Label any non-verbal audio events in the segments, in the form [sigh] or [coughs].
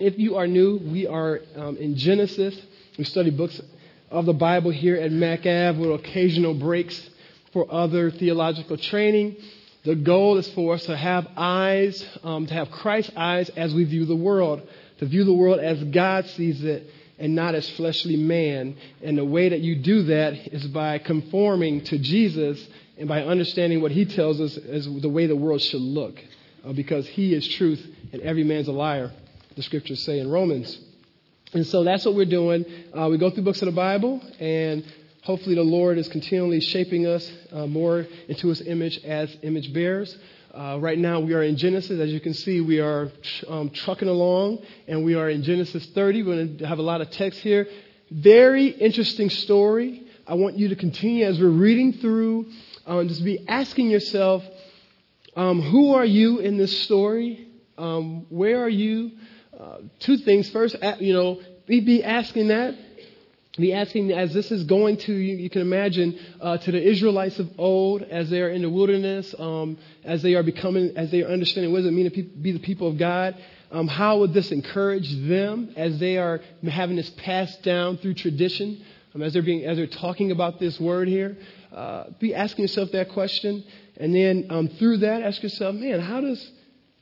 If you are new, we are um, in Genesis. We study books of the Bible here at MacAv with occasional breaks for other theological training. The goal is for us to have eyes, um, to have Christ's eyes as we view the world, to view the world as God sees it and not as fleshly man. And the way that you do that is by conforming to Jesus and by understanding what he tells us as the way the world should look, uh, because he is truth and every man's a liar, the scriptures say in Romans. And so that's what we're doing. Uh, we go through books of the Bible, and hopefully the Lord is continually shaping us uh, more into his image as image bearers. Uh, right now, we are in Genesis. As you can see, we are um, trucking along, and we are in Genesis 30. We're going to have a lot of text here. Very interesting story. I want you to continue as we're reading through, um, just be asking yourself, um, who are you in this story? Um, where are you? Uh, two things. First, you know, be asking that be asking as this is going to, you, you can imagine, uh, to the Israelites of old as they are in the wilderness, um, as they are becoming, as they are understanding what does it mean to be the people of God. Um, how would this encourage them as they are having this passed down through tradition, um, as they're being, as they're talking about this word here? Uh, be asking yourself that question, and then um, through that, ask yourself, man, how does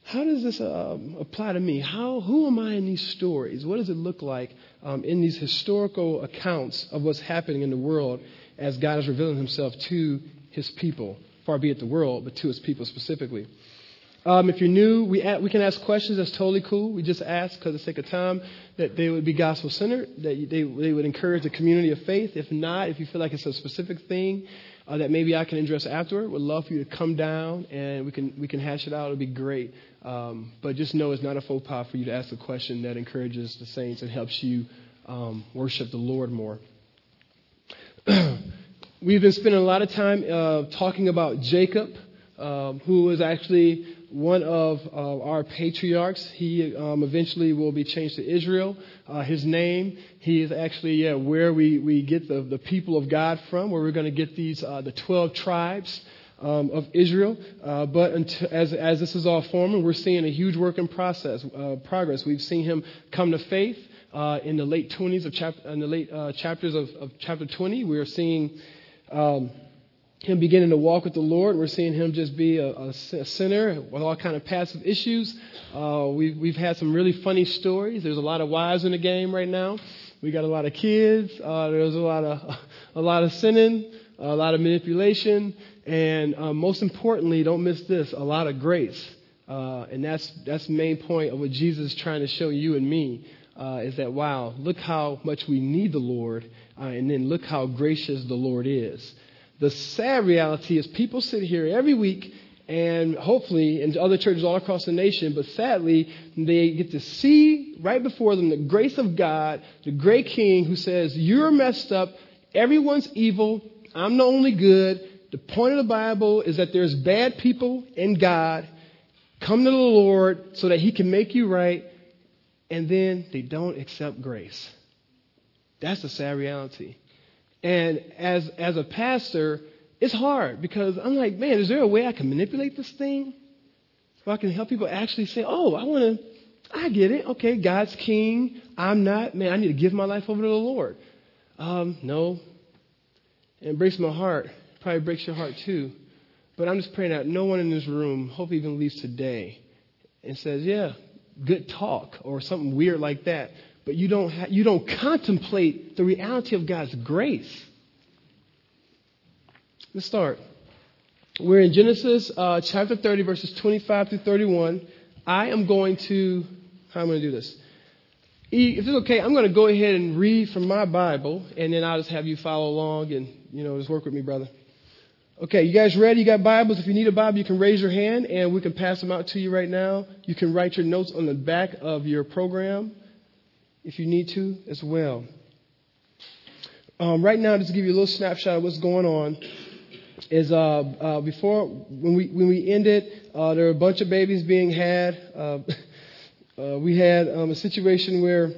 how does this um, apply to me? How, who am I in these stories? What does it look like um, in these historical accounts of what's happening in the world as God is revealing himself to his people? Far be it the world, but to his people specifically. Um, if you're new, we, we can ask questions. That's totally cool. We just ask because the sake of time that they would be gospel centered, that they, they would encourage the community of faith. If not, if you feel like it's a specific thing uh, that maybe I can address afterward, would love for you to come down and we can, we can hash it out. It would be great. Um, but just know it's not a faux pas for you to ask a question that encourages the saints and helps you um, worship the Lord more. [clears throat] We've been spending a lot of time uh, talking about Jacob, um, who was actually one of uh, our patriarchs. He um, eventually will be changed to Israel. Uh, his name, he is actually yeah, where we, we get the, the people of God from, where we're going to get these uh, the 12 tribes um, of Israel. Uh, but until, as, as this is all forming, we're seeing a huge work in process, uh, progress. We've seen him come to faith uh, in the late 20s of chap- in the late chapters of, of, chapter 20. We are seeing um, him beginning to walk with the Lord. We're seeing him just be a, a, sinner with all kind of passive issues. Uh, we, we've had some really funny stories. There's a lot of wives in the game right now. We got a lot of kids. Uh, there's a lot of [laughs] a lot of sinning, a lot of manipulation. And uh, most importantly, don't miss this a lot of grace. Uh, and that's, that's the main point of what Jesus is trying to show you and me uh, is that, wow, look how much we need the Lord, uh, and then look how gracious the Lord is. The sad reality is people sit here every week and hopefully in other churches all across the nation, but sadly, they get to see right before them the grace of God, the great King who says, You're messed up, everyone's evil, I'm the only good, the point of the Bible is that there's bad people in God. Come to the Lord so that He can make you right, and then they don't accept grace. That's the sad reality. And as, as a pastor, it's hard because I'm like, man, is there a way I can manipulate this thing? So I can help people actually say, oh, I want to, I get it. Okay, God's king. I'm not. Man, I need to give my life over to the Lord. Um, no. it breaks my heart probably breaks your heart too. But I'm just praying that no one in this room, hope even leaves today, and says, "Yeah, good talk," or something weird like that. But you don't ha- you don't contemplate the reality of God's grace. Let's start. We're in Genesis uh, chapter 30, verses 25 through 31. I am going to how am I going to do this? If it's okay, I'm going to go ahead and read from my Bible, and then I'll just have you follow along and you know just work with me, brother. Okay, you guys ready? You got Bibles? If you need a Bible, you can raise your hand and we can pass them out to you right now. You can write your notes on the back of your program if you need to as well. Um, right now, just to give you a little snapshot of what's going on, is uh, uh, before when we when we ended, uh, there were a bunch of babies being had. Uh, [laughs] uh, we had um, a situation where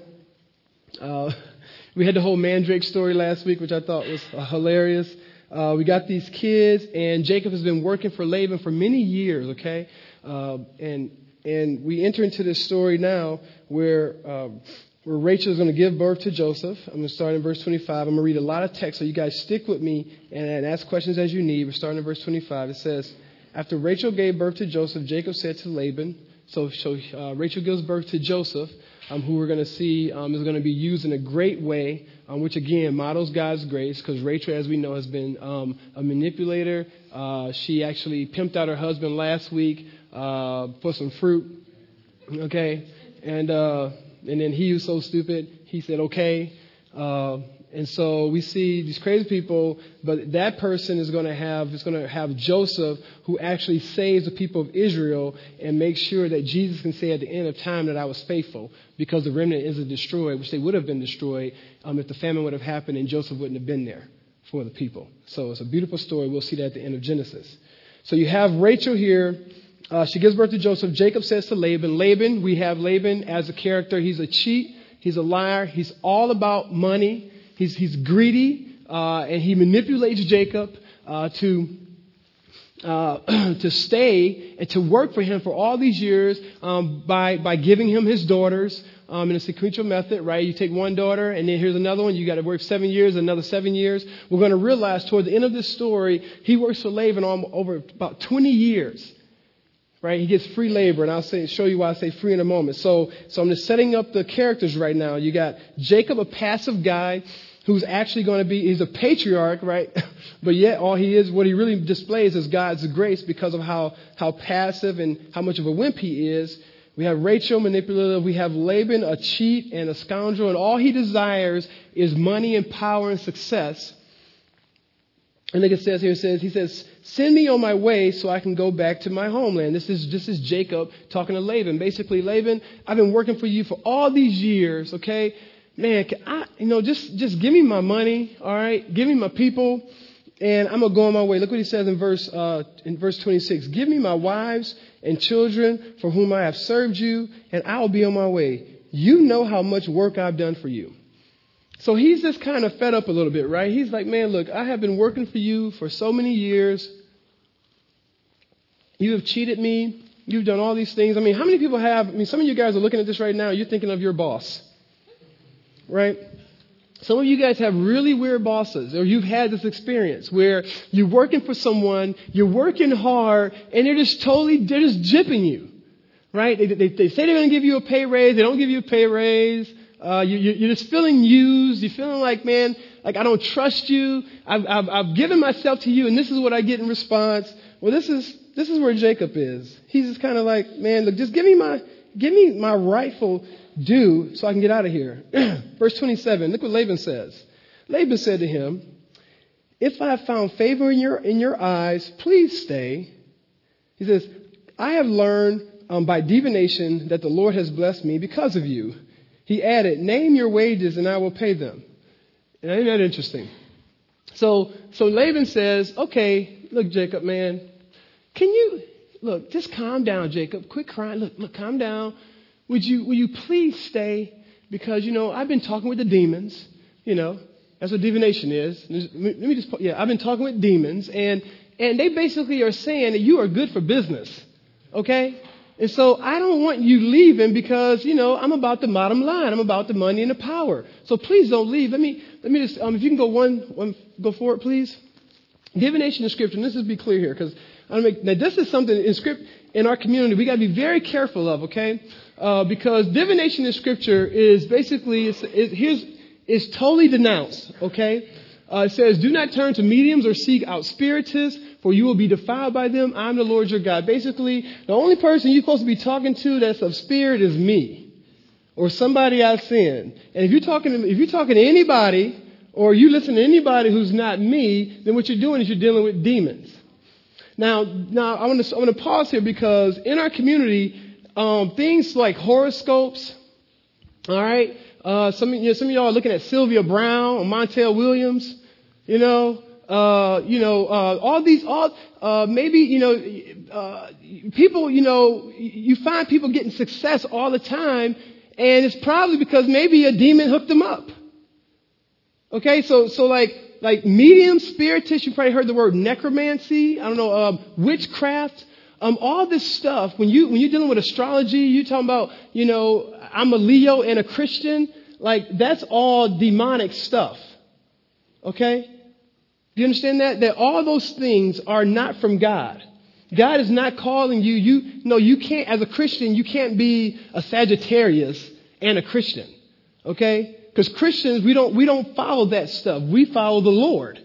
uh, [laughs] we had the whole Mandrake story last week, which I thought was hilarious. We got these kids, and Jacob has been working for Laban for many years, okay? And and we enter into this story now where, um, where Rachel is going to give birth to Joseph. I'm going to start in verse 25. I'm going to read a lot of text, so you guys stick with me and, ask questions as you need. We're starting in verse 25. It says, After Rachel gave birth to Joseph, Jacob said to Laban, so, so uh, Rachel gives birth to Joseph, um, who we're going to see um, is going to be used in a great way, um, which again models God's grace, because Rachel, as we know, has been um, a manipulator. Uh, she actually pimped out her husband last week uh, for some fruit. Okay, and uh, and then he was so stupid, he said okay. Uh, and so we see these crazy people, but that person is going to have is going to have Joseph, who actually saves the people of Israel and makes sure that Jesus can say at the end of time that I was faithful, because the remnant isn't destroyed, which they would have been destroyed um, if the famine would have happened and Joseph wouldn't have been there for the people. So it's a beautiful story. We'll see that at the end of Genesis. So you have Rachel here. Uh, she gives birth to Joseph. Jacob says to Laban, Laban, we have Laban as a character. He's a cheat. He's a liar. He's all about money. He's, he's greedy, uh, and he manipulates Jacob uh, to, uh, [clears throat] to stay and to work for him for all these years um, by, by giving him his daughters um, in a sequential method, right? You take one daughter, and then here's another one. You got to work seven years, another seven years. We're going to realize toward the end of this story, he works for Laban over about 20 years right? He gets free labor, and I'll say, show you why I say free in a moment. So, so I'm just setting up the characters right now. You got Jacob, a passive guy who's actually going to be, he's a patriarch, right? [laughs] but yet all he is, what he really displays is God's grace because of how, how passive and how much of a wimp he is. We have Rachel, manipulative. We have Laban, a cheat and a scoundrel, and all he desires is money and power and success. And like it says here, it says, he says, send me on my way so I can go back to my homeland. This is, this is Jacob talking to Laban. Basically, Laban, I've been working for you for all these years, okay? Man, can I, you know, just, just give me my money, all right? Give me my people, and I'm going to go on my way. Look what he says in verse, uh, in verse 26. Give me my wives and children for whom I have served you, and I will be on my way. You know how much work I've done for you. So he's just kind of fed up a little bit, right? He's like, man, look, I have been working for you for so many years. You have cheated me. You've done all these things. I mean, how many people have? I mean, some of you guys are looking at this right now. You're thinking of your boss, right? Some of you guys have really weird bosses, or you've had this experience where you're working for someone, you're working hard, and they're just totally, they're just jipping you, right? They, they, they say they're going to give you a pay raise, they don't give you a pay raise. Uh, you, you're just feeling used. You're feeling like, man, like I don't trust you. I've, I've, I've given myself to you, and this is what I get in response. Well, this is this is where Jacob is. He's just kind of like, man, look, just give me my give me my rightful due so I can get out of here. [clears throat] Verse 27. Look what Laban says. Laban said to him, "If I have found favor in your in your eyes, please stay." He says, "I have learned um, by divination that the Lord has blessed me because of you." He added, Name your wages and I will pay them. And isn't that interesting? So, so Laban says, Okay, look, Jacob, man, can you, look, just calm down, Jacob. Quit crying. Look, look, calm down. Would you, will you please stay? Because, you know, I've been talking with the demons, you know, that's what divination is. Let me just, yeah, I've been talking with demons, and, and they basically are saying that you are good for business, okay? And so I don't want you leaving because, you know, I'm about the bottom line. I'm about the money and the power. So please don't leave. Let me, let me just, um, if you can go one, one, go forward, please. Divination in scripture, and this is be clear here, because I make, now this is something in script, in our community, we gotta be very careful of, okay? Uh, because divination in scripture is basically, it's, it, here's, is totally denounced, okay? Uh, it says, do not turn to mediums or seek out spiritists for you will be defiled by them. I'm the Lord your God. Basically, the only person you're supposed to be talking to that's of spirit is me or somebody I've sinned. And if you're talking to, if you're talking to anybody or you listen to anybody who's not me, then what you're doing is you're dealing with demons. Now, now I want to, I want to pause here because in our community, um, things like horoscopes, all right, uh, some, you know, some of y'all are looking at Sylvia Browne or Montel Williams, you know, uh, you know, uh, all these, all, uh, maybe, you know, uh, people, you know, you find people getting success all the time, and it's probably because maybe a demon hooked them up. Okay, so, so like, like medium, spiritist, you probably heard the word necromancy, I don't know, um, witchcraft, um, all this stuff, when, you, when you're dealing with astrology, you're talking about, you know, I'm a Leo and a Christian, like, that's all demonic stuff. Okay? Do you understand that? That all those things are not from God. God is not calling you. You no, you can't. As a Christian, you can't be a Sagittarius and a Christian. Okay? Because Christians, we don't we don't follow that stuff. We follow the Lord.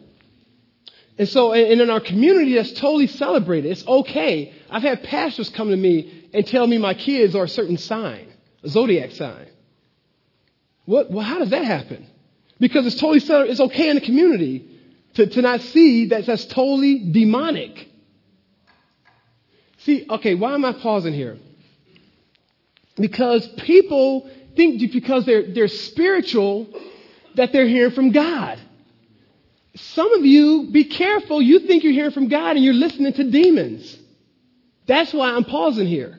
And so, and in our community, that's totally celebrated. It's okay. I've had pastors come to me and tell me my kids are a certain sign, a zodiac sign. What? Well, how does that happen? Because it's totally it's okay in the community to, to not see that that's totally demonic. See, okay, why am I pausing here? Because people think because they're, they're spiritual that they're hearing from God. Some of you, be careful, you think you're hearing from God and you're listening to demons. That's why I'm pausing here.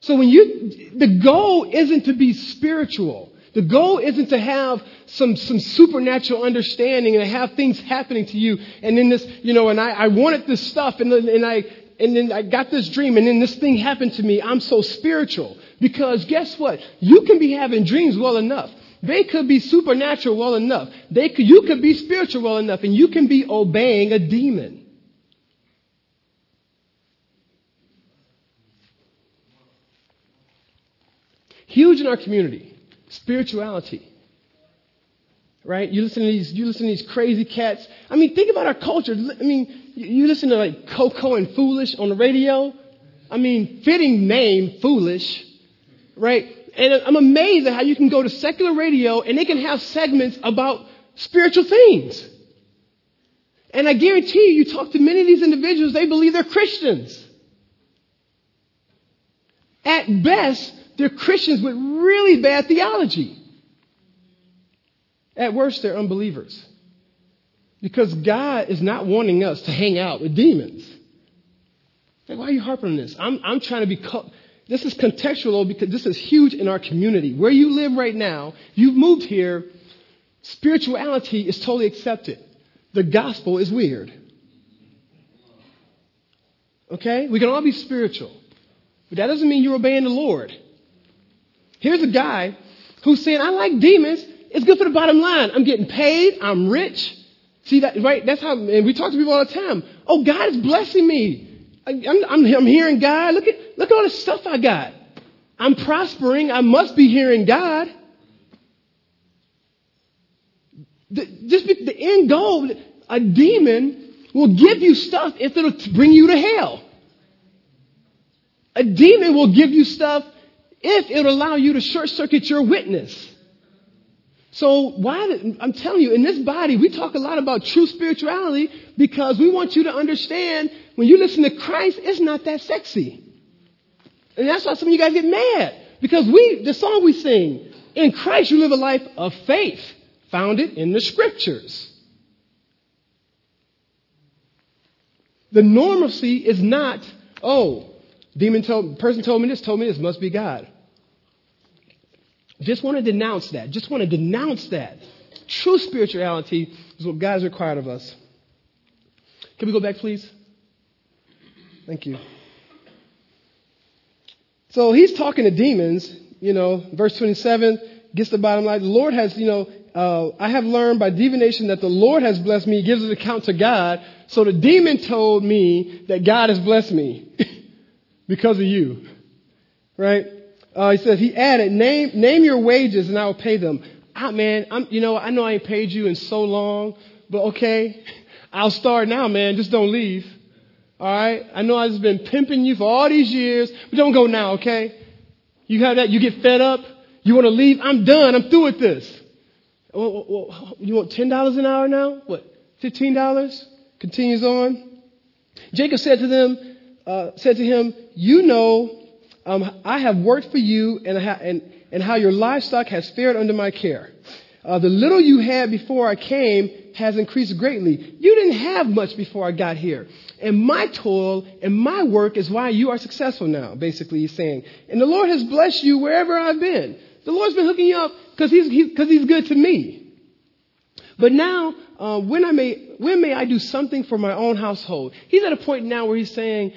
So when you, the goal isn't to be spiritual. The goal isn't to have some, some supernatural understanding and have things happening to you. And then this, you know, and I, I wanted this stuff and, and I, and then I got this dream and then this thing happened to me. I'm so spiritual. Because guess what? You can be having dreams well enough. They could be supernatural well enough. They could, you could be spiritual well enough and you can be obeying a demon. Huge in our community. Spirituality. Right? You listen to these, you listen to these crazy cats. I mean, think about our culture. I mean, you listen to like Coco and Foolish on the radio. I mean, fitting name, Foolish. Right? And I'm amazed at how you can go to secular radio and they can have segments about spiritual things. And I guarantee you, you talk to many of these individuals, they believe they're Christians. At best, they're Christians with really bad theology. At worst, they're unbelievers. Because God is not wanting us to hang out with demons. Like, why are you harping on this? I'm, I'm trying to be. Co- this is contextual because this is huge in our community. Where you live right now, you've moved here, spirituality is totally accepted. The gospel is weird. Okay? We can all be spiritual. But that doesn't mean you're obeying the Lord. Here's a guy who's saying, I like demons. It's good for the bottom line. I'm getting paid. I'm rich. See that, right? That's how, and we talk to people all the time. Oh, God is blessing me. I, am I'm, I'm hearing God. Look at, look at all the stuff I got. I'm prospering. I must be hearing God. The, just the end goal, a demon will give you stuff if it'll bring you to hell. A demon will give you stuff if it'll allow you to short circuit your witness. So why, I'm telling you, in this body, we talk a lot about true spirituality because we want you to understand when you listen to Christ, it's not that sexy. And that's why some of you guys get mad because we, the song we sing, in Christ you live a life of faith founded in the scriptures. The normalcy is not, oh, demon told, person told me this, told me this, must be God. Just want to denounce that. Just want to denounce that. True spirituality is what God has required of us. Can we go back, please? Thank you. So he's talking to demons, you know, verse 27 gets the bottom line. The Lord has, you know, uh, I have learned by divination that the Lord has blessed me, gives an account to God. So the demon told me that God has blessed me [laughs] because of you. Right? Uh, he says, he added, name, name your wages and I will pay them. Ah, man, I'm, you know, I know I ain't paid you in so long, but okay, [laughs] I'll start now, man. Just don't leave. All right? I know I've been pimping you for all these years, but don't go now, okay? You have that, you get fed up, you want to leave, I'm done, I'm through with this. Well, well, you want $10 an hour now? What, $15? Continues on. Jacob said to them, uh, said to him, You know um, I have worked for you and, and, and how your livestock has fared under my care. Uh, the little you had before I came has increased greatly. You didn't have much before I got here. And my toil and my work is why you are successful now, basically, he's saying. And the Lord has blessed you wherever I've been. The Lord's been hooking you up because he's, he, cause he's good to me. But now, uh, when I may, when may I do something for my own household? He's at a point now where he's saying,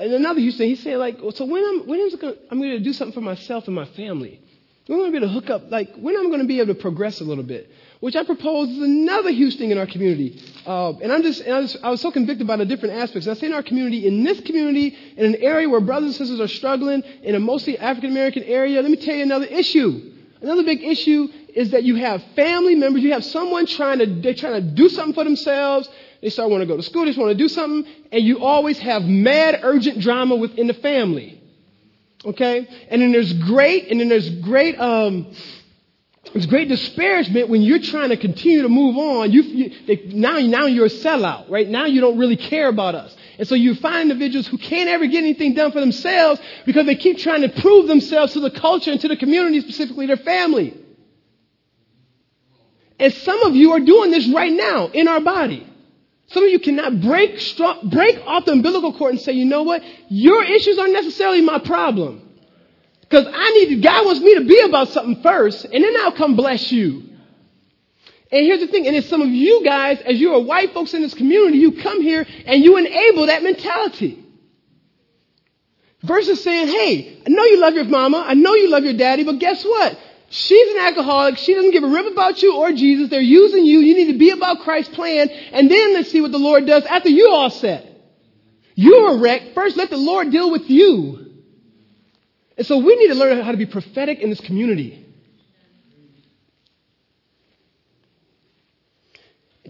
in another Houston, he's saying like, so when I'm, when I'm I'm to do something for myself and my family? When am I going to be able to hook up? Like, when I'm going to be able to progress a little bit? Which I propose is another huge thing in our community. Uh, and I'm just, and I, was, I was so convicted by the different aspects. And I say in our community, in this community, in an area where brothers and sisters are struggling, in a mostly African American area, let me tell you another issue. Another big issue is that you have family members, you have someone trying to, they're trying to do something for themselves. They start wanting to go to school, they just want to do something, and you always have mad, urgent drama within the family. Okay? And then there's great, and then there's great, um, there's great disparagement when you're trying to continue to move on. You, you they, now, now you're a sellout, right? Now you don't really care about us. And so you find individuals who can't ever get anything done for themselves because they keep trying to prove themselves to the culture and to the community, specifically their family. And some of you are doing this right now in our body. Some of you cannot break, break off the umbilical cord and say, you know what? Your issues aren't necessarily my problem. Because I need, God wants me to be about something first, and then I'll come bless you. And here's the thing, and it's some of you guys, as you are white folks in this community, you come here and you enable that mentality. Versus saying, hey, I know you love your mama, I know you love your daddy, but guess what? She's an alcoholic. She doesn't give a rip about you or Jesus. They're using you. You need to be about Christ's plan. And then let's see what the Lord does after you all set. You're a wreck. First, let the Lord deal with you. And so we need to learn how to be prophetic in this community.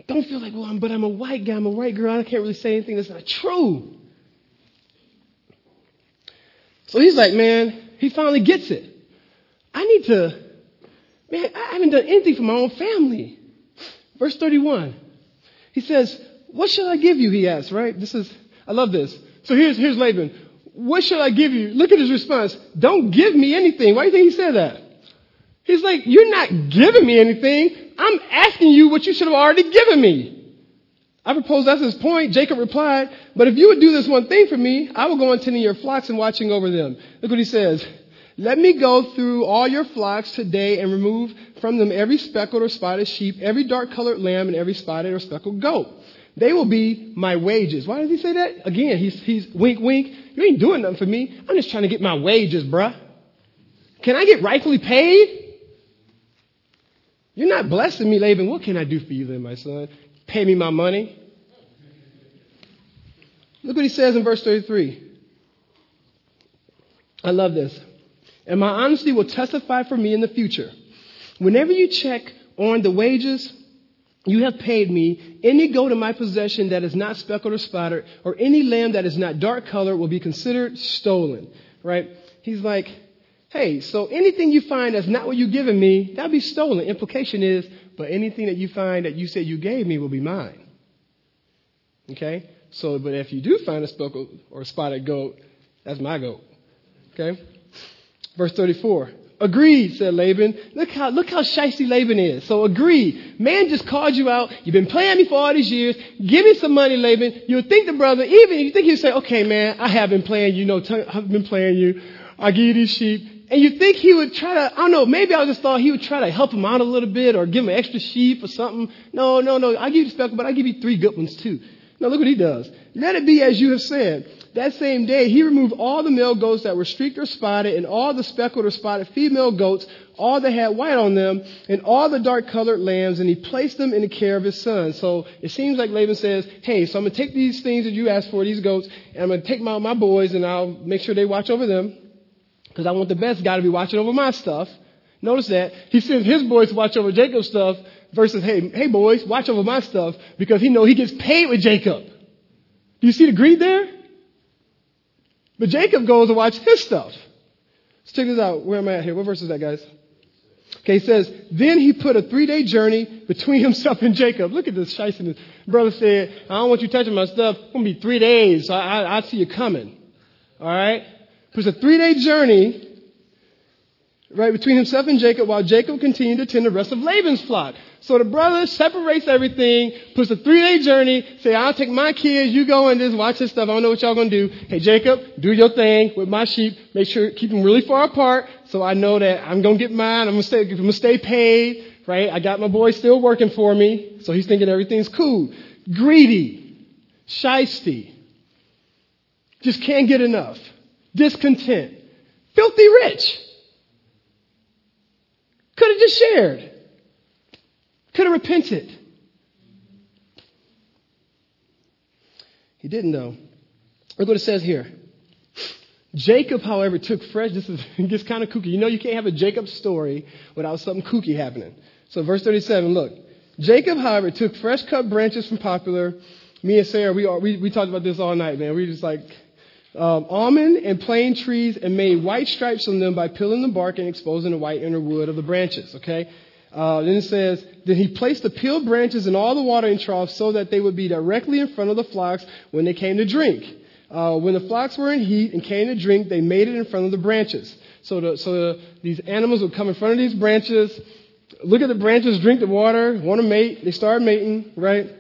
Don't feel like, well, I'm, but I'm a white guy, I'm a white girl, I can't really say anything that's not true. So he's like, man, he finally gets it. I need to, man, I haven't done anything for my own family. Verse 31. He says, What shall I give you? He asks, right? This is, I love this. So here's, here's Laban. What shall I give you? Look at his response. Don't give me anything. Why do you think he said that? He's like, You're not giving me anything. I'm asking you what you should have already given me. I propose that's his point. Jacob replied, But if you would do this one thing for me, I will go on tending your flocks and watching over them. Look what he says. Let me go through all your flocks today and remove from them every speckled or spotted sheep, every dark colored lamb, and every spotted or speckled goat. They will be my wages. Why does he say that? Again, he's, he's wink, wink. You ain't doing nothing for me. I'm just trying to get my wages, bruh. Can I get rightfully paid? You're not blessing me, Laban. What can I do for you then, my son? Pay me my money. Look what he says in verse 33. I love this. And my honesty will testify for me in the future. Whenever you check on the wages you have paid me, any goat in my possession that is not speckled or spotted, or any lamb that is not dark colored will be considered stolen. Right? He's like, hey, so anything you find that's not what you've given me, that'll be stolen. Implication is, but anything that you find that you said you gave me will be mine. Okay? So, but if you do find a speckled or spotted goat, that's my goat. Okay? Verse 34. Agreed, said Laban. Look how, look how shicey Laban is. So agreed. Man just called you out. You've been playing me for all these years. Give me some money, Laban. You would think the brother, even you think he'd say, okay, man, I have been playing you. know, I've been playing you. I'll give you these sheep. And you think he would try to, I don't know, maybe I just thought he would try to help him out a little bit or give him an extra sheep or something. No, no, no. I'll give you the speckle, but I'll give you three good ones too. Now look what he does. Let it be as you have said. That same day, he removed all the male goats that were streaked or spotted, and all the speckled or spotted female goats, all that had white on them, and all the dark colored lambs, and he placed them in the care of his son. So it seems like Laban says, Hey, so I'm going to take these things that you asked for, these goats, and I'm going to take my, my boys, and I'll make sure they watch over them, because I want the best guy to be watching over my stuff. Notice that. He sends his boys to watch over Jacob's stuff versus, hey, hey boys, watch over my stuff because he know he gets paid with Jacob. Do you see the greed there? But Jacob goes to watch his stuff. Let's check this out. Where am I at here? What verse is that, guys? Okay, he says, Then he put a three day journey between himself and Jacob. Look at this shiestiness. Brother said, I don't want you touching my stuff. It's going to be three days, so I, I, I see you coming. All right? Puts a three day journey right, between himself and Jacob, while Jacob continued to tend the rest of Laban's flock. So the brother separates everything, puts a three day journey, say, I'll take my kids, you go and just watch this stuff. I don't know what y'all gonna do. Hey Jacob, do your thing with my sheep. Make sure, keep them really far apart so I know that I'm gonna get mine. I'm gonna stay, I'm gonna stay paid, right? I got my boy still working for me. So he's thinking everything's cool. Greedy. Shisty. Just can't get enough. Discontent. Filthy rich. Could have just shared. Could have repented. He didn't though. Look what it says here. Jacob, however, took fresh, this is, [laughs] gets kind of kooky. You know you can't have a Jacob story without something kooky happening. So verse 37, look. Jacob, however, took fresh cut branches from Poplar. Me and Sarah, we, are, we, we talked about this all night, man. We just like, um, almond and plane trees and made white stripes on them by peeling the bark and exposing the white inner wood of the branches. Okay? Uh, then it says, Then he placed the peeled branches in all the watering troughs so that they would be directly in front of the flocks when they came to drink. Uh, when the flocks were in heat and came to drink, they made it in front of the branches. So, the, so the, these animals would come in front of these branches, look at the branches, drink the water, want to mate. They start mating, right?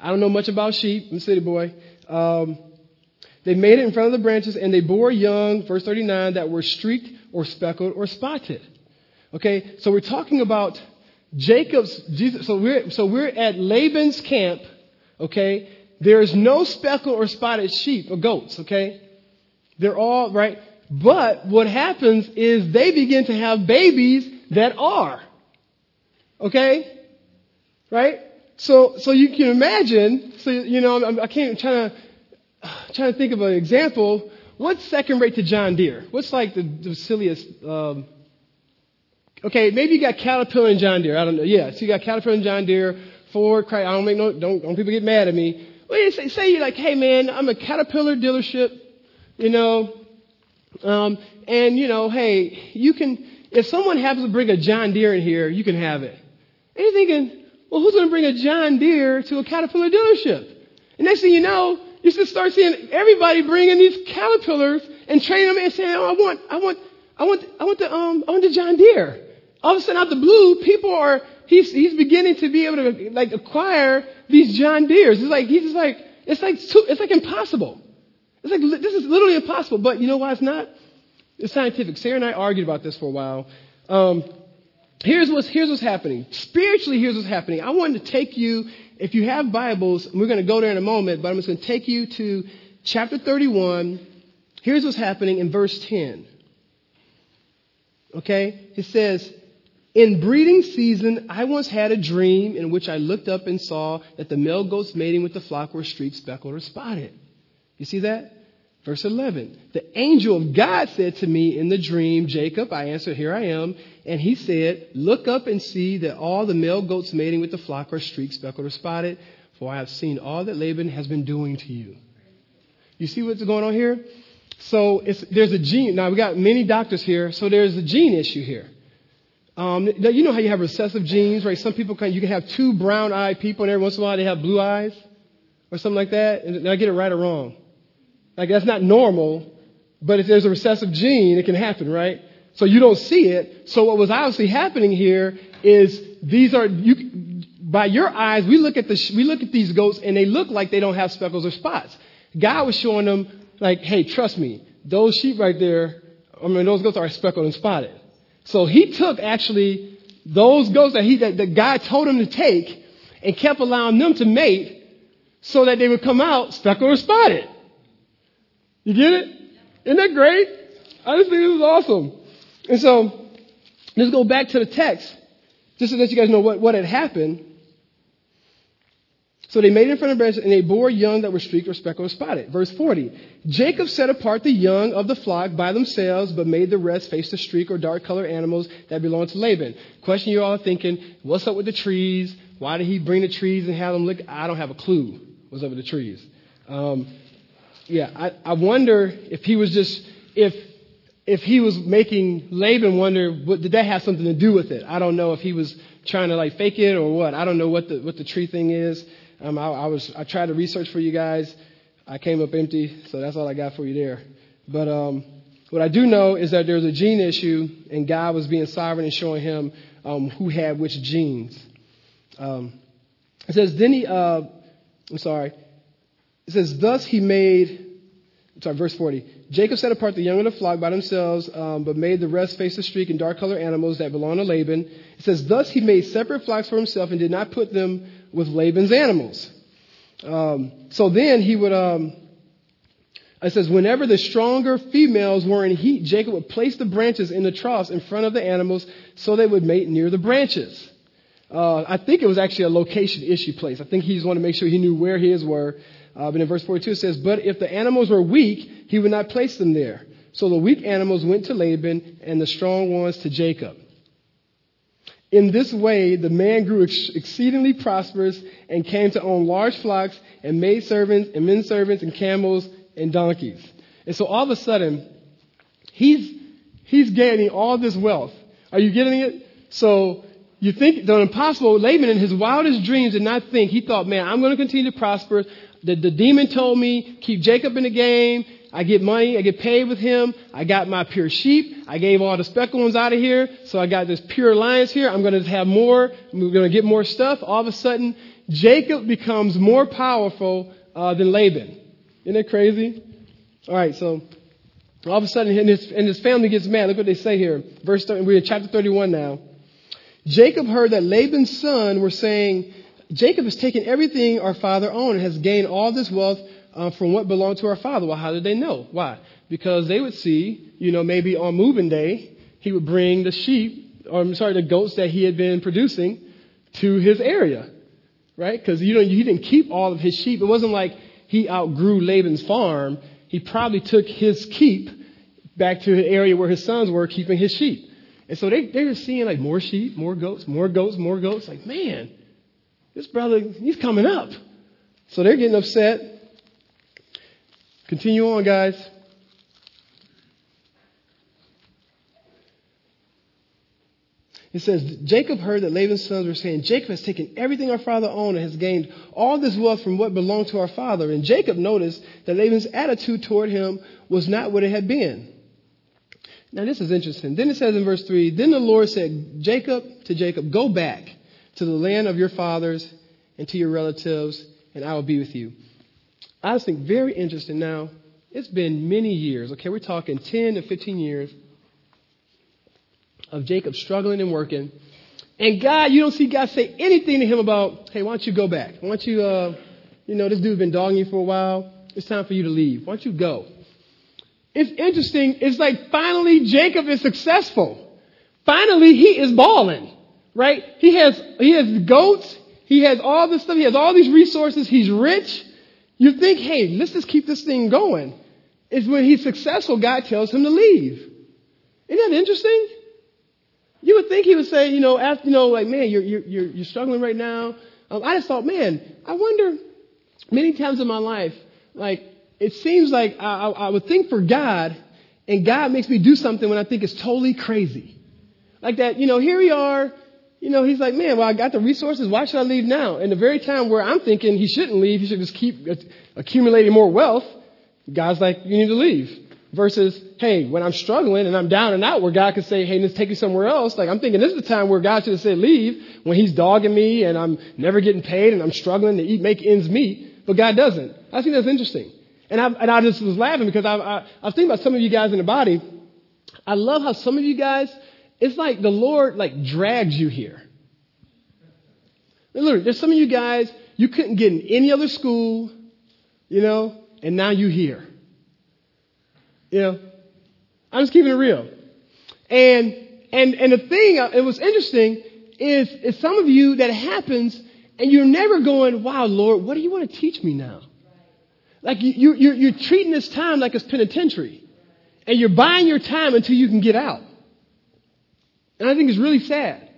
I don't know much about sheep. I'm a city boy. Um, they made it in front of the branches, and they bore young, verse 39, that were streaked or speckled or spotted. Okay, so we're talking about Jacob's, Jesus, so we're, so we're at Laban's camp, okay? There is no speckled or spotted sheep or goats, okay? They're all, right? But what happens is they begin to have babies that are. Okay? Right? So, so you can imagine, so, you know, I'm, I can't, try to, [sighs] trying to think of an example. What's second rate to John Deere? What's like the, the silliest? Um, okay, maybe you got Caterpillar and John Deere. I don't know. Yeah, so you got Caterpillar and John Deere. Ford. I don't make no. Don't, don't people get mad at me? Well, say, say you're like, hey man, I'm a Caterpillar dealership, you know, um, and you know, hey, you can. If someone happens to bring a John Deere in here, you can have it. And you're thinking, well, who's going to bring a John Deere to a Caterpillar dealership? And next thing you know, you should start seeing everybody bringing these caterpillars and training them and saying, oh, I want, I want, I want, I want the, um, I want the John Deere. All of a sudden, out of the blue, people are, he's, he's beginning to be able to, like, acquire these John Deeres. It's like, he's just like, it's like, it's like impossible. It's like, this is literally impossible. But you know why it's not? It's scientific. Sarah and I argued about this for a while. Um, here's what's, here's what's happening. Spiritually, here's what's happening. I wanted to take you if you have Bibles, we're going to go there in a moment, but I'm just going to take you to chapter 31. Here's what's happening in verse 10. Okay? It says, In breeding season, I once had a dream in which I looked up and saw that the male goats mating with the flock were streaked, speckled, or spotted. You see that? Verse 11. The angel of God said to me in the dream, Jacob, I answered, Here I am. And he said, Look up and see that all the male goats mating with the flock are streaked, speckled, or spotted, for I have seen all that Laban has been doing to you. You see what's going on here? So there's a gene. Now we got many doctors here, so there's a gene issue here. Um, you know how you have recessive genes, right? Some people can, you can have two brown-eyed people, and every once in a while they have blue eyes, or something like that. And I get it right or wrong? Like that's not normal, but if there's a recessive gene, it can happen, right? So you don't see it. So what was obviously happening here is these are you by your eyes. We look at the we look at these goats and they look like they don't have speckles or spots. God was showing them like, hey, trust me, those sheep right there. I mean, those goats are speckled and spotted. So he took actually those goats that he that, that God told him to take and kept allowing them to mate so that they would come out speckled or spotted. You get it? Isn't that great? I just think this is awesome. And so, let's go back to the text, just to let you guys know what, what had happened. So they made it in front of branches, and they bore young that were streaked or speckled or spotted. Verse 40. Jacob set apart the young of the flock by themselves, but made the rest face the streak or dark colored animals that belonged to Laban. Question you're all thinking, what's up with the trees? Why did he bring the trees and have them look? I don't have a clue what's up with the trees. Um, yeah, I, I wonder if he was just, if, if he was making Laban wonder, what, did that have something to do with it? I don't know if he was trying to like fake it or what. I don't know what the, what the tree thing is. Um, I, I was, I tried to research for you guys. I came up empty, so that's all I got for you there. But, um, What I do know is that there's a gene issue, and God was being sovereign and showing him um, who had which genes. Um, it says, then he, uh, I'm sorry. It says, thus he made, sorry, verse 40. Jacob set apart the young of the flock by themselves, um, but made the rest face the streak and dark colored animals that belong to Laban. It says, thus he made separate flocks for himself and did not put them with Laban's animals. Um, so then he would, um, it says, whenever the stronger females were in heat, Jacob would place the branches in the troughs in front of the animals so they would mate near the branches. Uh, I think it was actually a location issue place. I think he just wanted to make sure he knew where his were. Uh, but in verse 42 it says, But if the animals were weak, he would not place them there. So the weak animals went to Laban and the strong ones to Jacob. In this way, the man grew ex- exceedingly prosperous and came to own large flocks and maid servants and men servants and camels and donkeys. And so all of a sudden, he's, he's gaining all this wealth. Are you getting it? So you think the impossible, Laban in his wildest dreams did not think, he thought, man, I'm going to continue to prosper. The, the demon told me, keep Jacob in the game. I get money. I get paid with him. I got my pure sheep. I gave all the speckled ones out of here. So I got this pure alliance here. I'm going to have more. I'm going to get more stuff. All of a sudden, Jacob becomes more powerful uh, than Laban. Isn't that crazy? All right, so all of a sudden, and his, and his family gets mad. Look what they say here. Verse 30, we're in chapter 31 now. Jacob heard that Laban's son were saying, Jacob has taken everything our father owned and has gained all this wealth uh, from what belonged to our father. Well, how did they know? Why? Because they would see, you know, maybe on moving day, he would bring the sheep, or I'm sorry, the goats that he had been producing to his area, right? Because, you know, he didn't keep all of his sheep. It wasn't like he outgrew Laban's farm. He probably took his keep back to the area where his sons were keeping his sheep. And so they, they were seeing like more sheep, more goats, more goats, more goats. Like, man, this brother, he's coming up. So they're getting upset. Continue on, guys. It says, Jacob heard that Laban's sons were saying, Jacob has taken everything our father owned and has gained all this wealth from what belonged to our father. And Jacob noticed that Laban's attitude toward him was not what it had been. Now, this is interesting. Then it says in verse 3 Then the Lord said, Jacob to Jacob, Go back to the land of your fathers and to your relatives, and I will be with you. I just think very interesting. Now, it's been many years, okay? We're talking 10 to 15 years of Jacob struggling and working. And God, you don't see God say anything to him about, hey, why don't you go back? Why don't you, uh, you know, this dude's been dogging you for a while. It's time for you to leave. Why don't you go? It's interesting. It's like finally Jacob is successful. Finally, he is balling, right? He has, he has goats. He has all this stuff. He has all these resources. He's rich. You think, hey, let's just keep this thing going. It's when he's successful, God tells him to leave. Isn't that interesting? You would think he would say, you know, after, you know, like, man, you're, you're, you're struggling right now. Um, I just thought, man, I wonder many times in my life, like, it seems like I, I, would think for God, and God makes me do something when I think it's totally crazy. Like that, you know, here we are, you know, he's like, man, well, I got the resources. Why should I leave now? And the very time where I'm thinking he shouldn't leave, he should just keep accumulating more wealth, God's like, you need to leave. Versus, hey, when I'm struggling and I'm down and out, where God could say, hey, let's take you somewhere else. Like, I'm thinking this is the time where God should have said leave when He's dogging me and I'm never getting paid and I'm struggling to eat, make ends meet. But God doesn't. I think that's interesting. And I, and I just was laughing because I, I, I was thinking about some of you guys in the body. I love how some of you guys, it's like the Lord like drags you here. Look, there's some of you guys, you couldn't get in any other school, you know, and now you're here. You know, I'm just keeping it real. And and and the thing, uh, it was interesting, is is some of you that happens, and you're never going, "Wow, Lord, what do you want to teach me now?" Like you, you, you're treating this time like it's penitentiary, and you're buying your time until you can get out. And I think it's really sad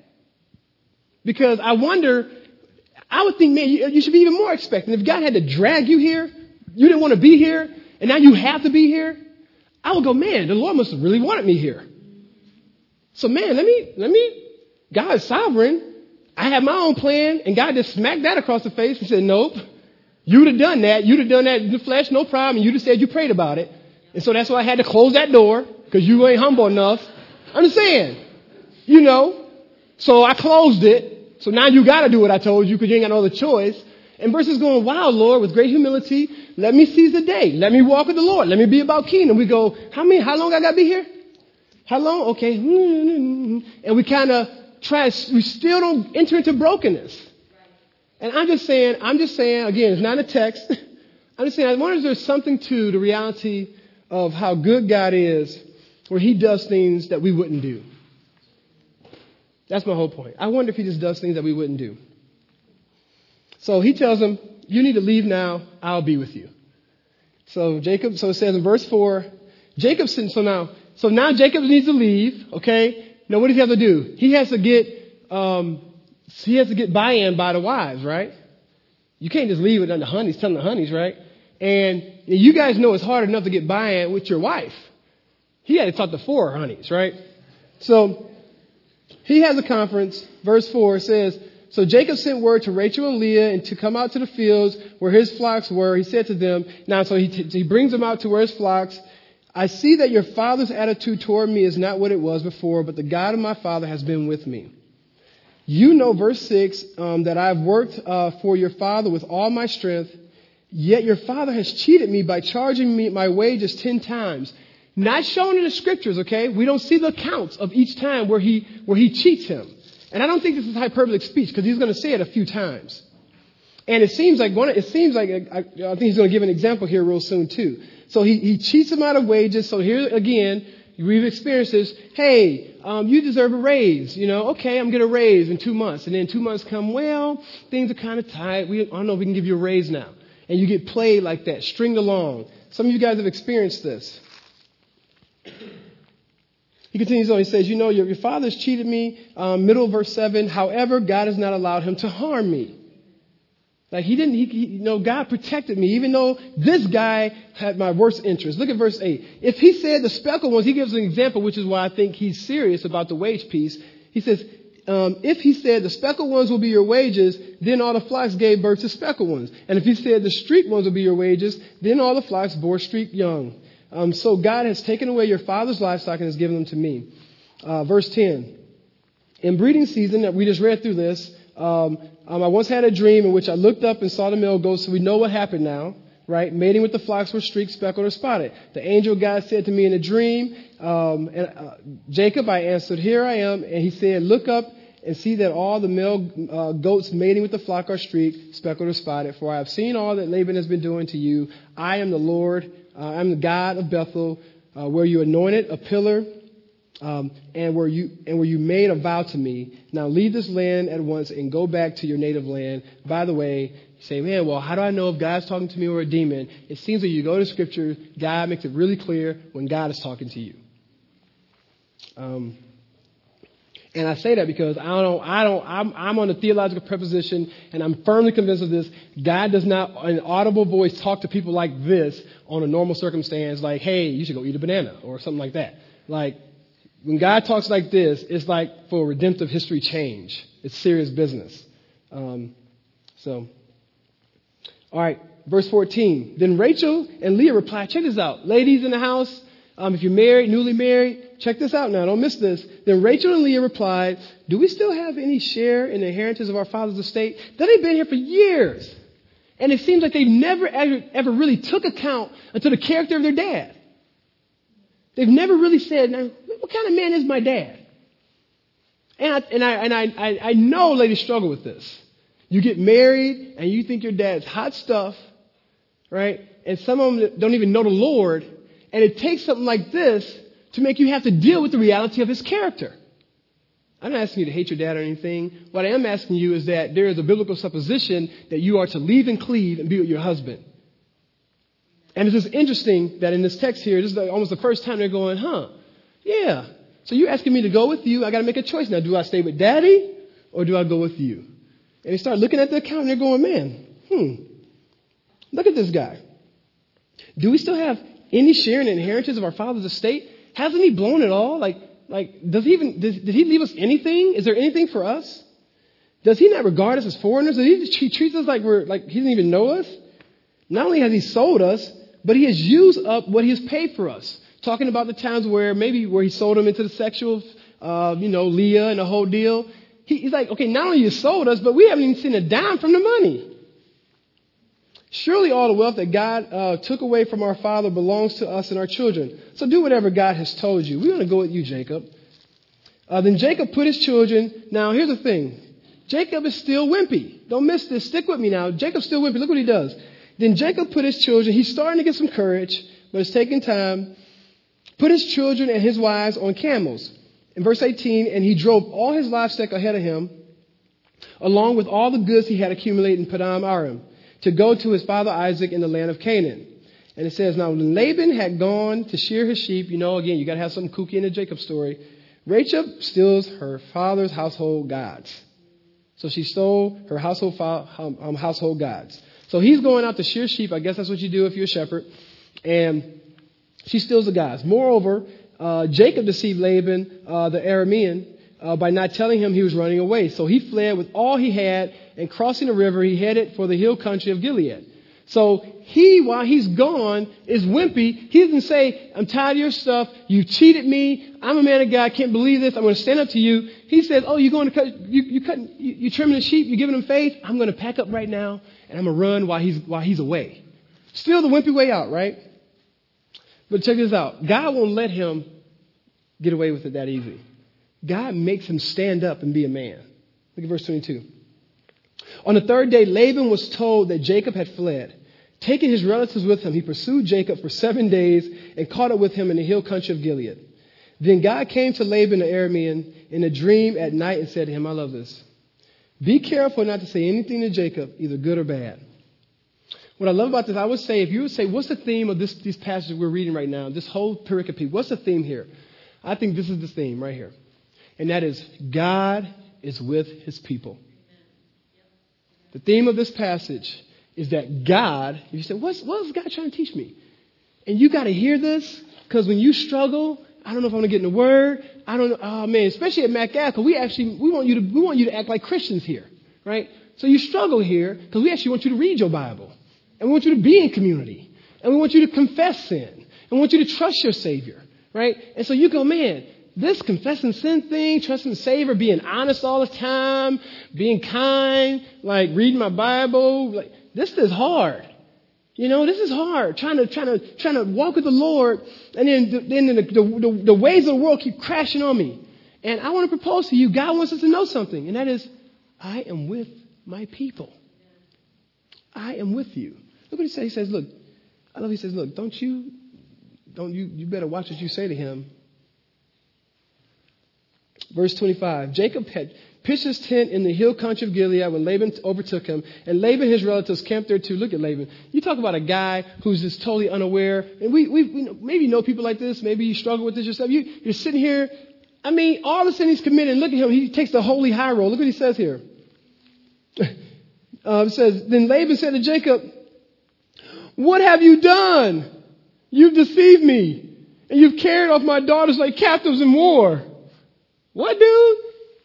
because I wonder. I would think, man, you, should be even more expectant. If God had to drag you here, you didn't want to be here, and now you have to be here. I would go, man, the Lord must have really wanted me here. So man, let me, let me, God is sovereign. I have my own plan, and God just smacked that across the face and said, nope. You'd have done that. You'd have done that in the flesh, no problem. And you'd have said you prayed about it. And so that's why I had to close that door, because you ain't humble enough. I'm just saying, you know. So I closed it. So now you got to do what I told you because you ain't got no other choice. And versus going, wow, Lord, with great humility, let me seize the day. Let me walk with the Lord. Let me be about kingdom. We go, how many, how long I got to be here? How long? Okay. Mm-hmm. And we kind of try, we still don't enter into brokenness. And I'm just saying, I'm just saying, again, it's not a text. [laughs] I'm just saying, I wonder if there's something to the reality of how good God is where he does things that we wouldn't do. That's my whole point. I wonder if he just does things that we wouldn't do. So he tells them, You need to leave now, I'll be with you. So Jacob, so it says in verse 4, Jacob, so now, so now Jacob needs to leave, okay? Now what does he have to do? He has to get, um, he has to get buy-in by the wives, right? You can't just leave it on the honeys, telling the honeys, right? And you guys know it's hard enough to get buy-in with your wife. He had to talk to four honeys, right? So he has a conference. Verse 4 says, so Jacob sent word to Rachel and Leah and to come out to the fields where his flocks were. He said to them, now, so he, t- he brings them out to where his flocks. I see that your father's attitude toward me is not what it was before, but the God of my father has been with me. You know, verse 6, um, that I've worked uh, for your father with all my strength, yet your father has cheated me by charging me my wages ten times. Not shown in the scriptures, okay? We don't see the accounts of each time where he, where he cheats him. And I don't think this is hyperbolic speech because he's going to say it a few times. And it seems like one, it seems like, I, I think he's going to give an example here real soon too. So he, he cheats him out of wages. So here again, we've experienced this. Hey, um, you deserve a raise. You know, okay, I'm going to raise in two months. And then two months come, well, things are kind of tight. We, I don't know if we can give you a raise now. And you get played like that, stringed along. Some of you guys have experienced this. [clears throat] He continues on. He says, You know, your, your father's cheated me. Um, middle of verse 7. However, God has not allowed him to harm me. Like he didn't, he, he, you know, God protected me, even though this guy had my worst interest. Look at verse 8. If he said the speckled ones, he gives an example, which is why I think he's serious about the wage piece. He says, um, if he said the speckled ones will be your wages, then all the flocks gave birth to speckled ones. And if he said the streaked ones will be your wages, then all the flocks bore streaked young. Um, so God has taken away your father's livestock and has given them to me. Uh, verse 10. In breeding season, we just read through this, um, um, I once had a dream in which I looked up and saw the male goats, so we know what happened now, right? Mating with the flocks were streaked, speckled, or spotted. The angel God said to me in a dream, um, and, uh, Jacob, I answered, Here I am. And he said, Look up and see that all the male uh, goats mating with the flock are streaked, speckled, or spotted. For I have seen all that Laban has been doing to you. I am the Lord uh, I'm the God of Bethel, uh, where you anointed a pillar um, and where you and where you made a vow to me. Now leave this land at once and go back to your native land. By the way, you say, man, well, how do I know if God's talking to me or a demon? It seems like you go to Scripture, God makes it really clear when God is talking to you. Um, and I say that because I don't, I don't, I'm, I'm on the theological preposition and I'm firmly convinced of this. God does not, in audible voice, talk to people like this on a normal circumstance, like, hey, you should go eat a banana or something like that. Like, when God talks like this, it's like for redemptive history change. It's serious business. Um, so, all right, verse 14. Then Rachel and Leah replied, check this out. Ladies in the house, um, if you're married, newly married, check this out now. Don't miss this. Then Rachel and Leah replied, Do we still have any share in the inheritance of our father's estate? They've been here for years. And it seems like they've never ever, ever really took account unto the character of their dad. They've never really said, now, what kind of man is my dad? And I, and I, and I, I know ladies struggle with this. You get married and you think your dad's hot stuff, right? And some of them don't even know the Lord and it takes something like this to make you have to deal with the reality of his character. I'm not asking you to hate your dad or anything. What I am asking you is that there is a biblical supposition that you are to leave and cleave and be with your husband. And it's just interesting that in this text here, this is almost the first time they're going, huh, yeah. So you're asking me to go with you. I got to make a choice now. Do I stay with daddy or do I go with you? And they start looking at the account and they're going, man, hmm, look at this guy. Do we still have any share in the inheritance of our father's estate? Hasn't he blown it all? Like, like does he even, did he leave us anything? Is there anything for us? Does he not regard us as foreigners? Does he, he treats us like we're, like he doesn't even know us? Not only has he sold us, but he has used up what he has paid for us talking about the times where maybe where he sold him into the sexual, uh, you know, Leah and the whole deal. He, he's like, okay, not only you sold us, but we haven't even seen a dime from the money. Surely all the wealth that God uh, took away from our father belongs to us and our children. So do whatever God has told you. We're going to go with you, Jacob. Uh, then Jacob put his children. Now, here's the thing Jacob is still wimpy. Don't miss this. Stick with me now. Jacob's still wimpy. Look what he does. Then Jacob put his children. He's starting to get some courage, but it's taking time. Put his children and his wives on camels. In verse 18, and he drove all his livestock ahead of him, along with all the goods he had accumulated in Paddan Aram to go to his father Isaac in the land of Canaan. And it says, Now Laban had gone to shear his sheep, you know, again, you got to have something kooky in the Jacob story. Rachel steals her father's household gods. So she stole her household, um, um, household gods. So he's going out to shear sheep. I guess that's what you do if you're a shepherd. And she steals the gods. Moreover, uh, Jacob deceived Laban, uh, the Aramean, uh, by not telling him he was running away. So he fled with all he had, and crossing the river, he headed for the hill country of Gilead. So he, while he's gone, is wimpy. He doesn't say, I'm tired of your stuff. You cheated me. I'm a man of God. I can't believe this. I'm going to stand up to you. He says, Oh, you're going to cut, you, you cut, you, you trimming the sheep. You're giving them faith. I'm going to pack up right now and I'm going to run while he's, while he's away. Still the wimpy way out, right? But check this out. God won't let him get away with it that easy. God makes him stand up and be a man. Look at verse 22. On the third day, Laban was told that Jacob had fled. Taking his relatives with him, he pursued Jacob for seven days and caught up with him in the hill country of Gilead. Then God came to Laban the Aramean in a dream at night and said to him, I love this. Be careful not to say anything to Jacob, either good or bad. What I love about this, I would say, if you would say, what's the theme of this, these passages we're reading right now, this whole pericope, what's the theme here? I think this is the theme right here and that is God is with his people. The theme of this passage is that God, you say, what's, what is God trying to teach me? And you got to hear this because when you struggle, I don't know if I'm going to get in the word. I don't know. Oh man, especially at MacAv, we actually we want you to we want you to act like Christians here, right? So you struggle here because we actually want you to read your Bible, and we want you to be in community, and we want you to confess sin, and we want you to trust your Savior, right? And so you go, man, this confessing sin thing, trusting the Savior, being honest all the time, being kind, like reading my Bible, like this is hard. You know, this is hard. Trying to trying to trying to walk with the Lord, and then then the, the, the, the ways of the world keep crashing on me. And I want to propose to you. God wants us to know something, and that is, I am with my people. I am with you. Look what he says. He says, "Look, I love." He says, "Look, don't you, don't you, you better watch what you say to him Verse 25 Jacob had pitched his tent in the hill country of Gilead when Laban overtook him, and Laban and his relatives camped there too. Look at Laban. You talk about a guy who's just totally unaware, and we, we, we maybe know people like this. Maybe you struggle with this yourself. You, you're sitting here. I mean, all the sin he's committed, look at him. He takes the holy high road. Look what he says here. [laughs] Uh, it says, Then Laban said to Jacob, What have you done? You've deceived me, and you've carried off my daughters like captives in war. What, dude?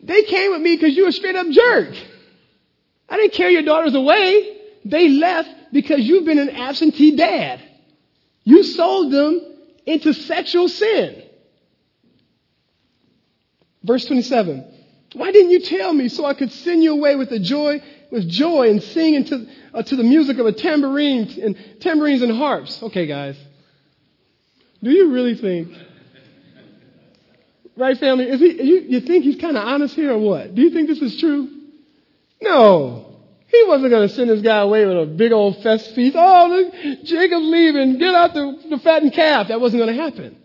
They came with me because you a straight up jerk. I didn't carry your daughters away. They left because you've been an absentee dad. You sold them into sexual sin. Verse 27. Why didn't you tell me so I could send you away with joy, with joy and sing into, uh, to the music of a tambourine and tambourines and harps? Okay, guys. Do you really think Right, family? Is he, you, you think he's kind of honest here or what? Do you think this is true? No. He wasn't going to send this guy away with a big old fest feast. Oh, look, Jacob's leaving. Get out the, the fattened calf. That wasn't going to happen.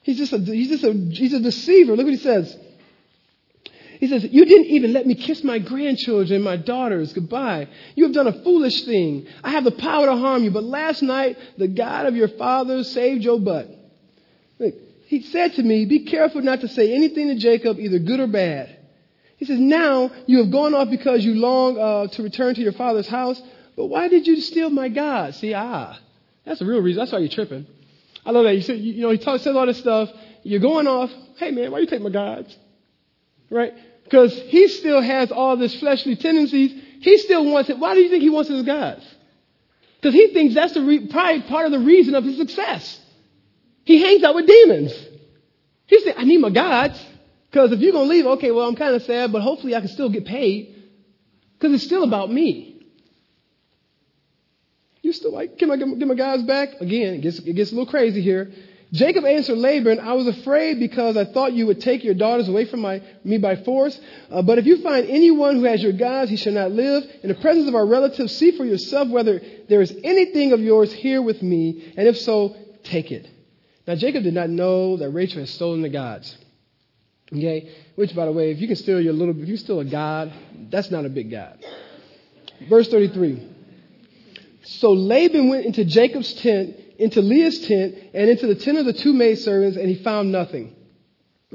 He's just a, he's just a, he's a deceiver. Look what he says. He says, You didn't even let me kiss my grandchildren my daughters goodbye. You have done a foolish thing. I have the power to harm you, but last night the God of your fathers saved your butt. He said to me, Be careful not to say anything to Jacob, either good or bad. He says, Now you have gone off because you long uh, to return to your father's house, but why did you steal my God? See, ah, that's the real reason. That's why you're tripping. I love that. You, say, you know, he talks, says all this stuff. You're going off. Hey, man, why you take my gods? Right? Because he still has all this fleshly tendencies. He still wants it. Why do you think he wants his gods? Because he thinks that's the re- probably part of the reason of his success. He hangs out with demons. He said, I need my gods. Because if you're going to leave, okay, well, I'm kind of sad, but hopefully I can still get paid. Because it's still about me. You still like, can I get my guys back? Again, it gets, it gets a little crazy here. Jacob answered Laban, I was afraid because I thought you would take your daughters away from my, me by force. Uh, but if you find anyone who has your gods, he shall not live. In the presence of our relatives, see for yourself whether there is anything of yours here with me, and if so, take it. Now Jacob did not know that Rachel had stolen the gods. Okay? Which, by the way, if you can steal your little, if you steal a god, that's not a big god. Verse 33. So Laban went into Jacob's tent into Leah's tent and into the tent of the two maidservants, and he found nothing.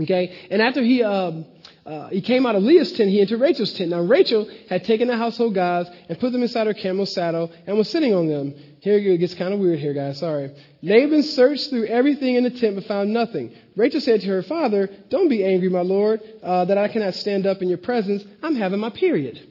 Okay? And after he, um, uh, he came out of Leah's tent, he entered Rachel's tent. Now, Rachel had taken the household gods and put them inside her camel's saddle and was sitting on them. Here it gets kind of weird here, guys. Sorry. Laban searched through everything in the tent but found nothing. Rachel said to her father, Don't be angry, my lord, uh, that I cannot stand up in your presence. I'm having my period.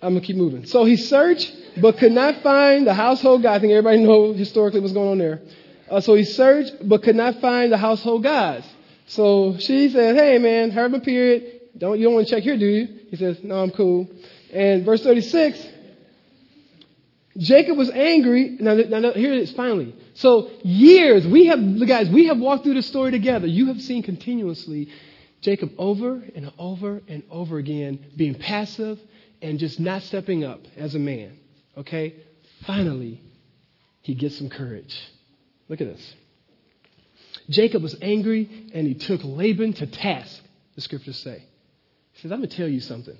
I'm going to keep moving. So he searched but could not find the household gods. I think everybody knows historically what's going on there. Uh, so he searched, but could not find the household gods. So she says, "Hey, man, have a period. Don't you don't want to check here, do you?" He says, "No, I'm cool." And verse 36, Jacob was angry. Now, now here it is. Finally, so years we have, guys, we have walked through this story together. You have seen continuously Jacob over and over and over again being passive and just not stepping up as a man. Okay? Finally, he gets some courage. Look at this. Jacob was angry and he took Laban to task, the scriptures say. He says, I'm going to tell you something.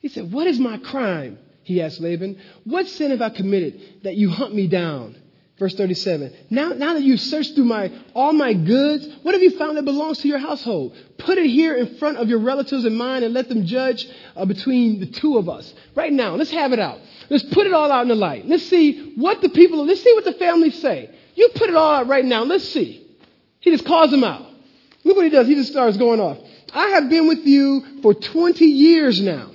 He said, What is my crime? He asked Laban. What sin have I committed that you hunt me down? Verse 37. Now, now that you've searched through my, all my goods, what have you found that belongs to your household? Put it here in front of your relatives and mine and let them judge uh, between the two of us. Right now, let's have it out. Let's put it all out in the light. Let's see what the people, let's see what the families say. You put it all out right now. Let's see. He just calls them out. Look what he does. He just starts going off. I have been with you for 20 years now.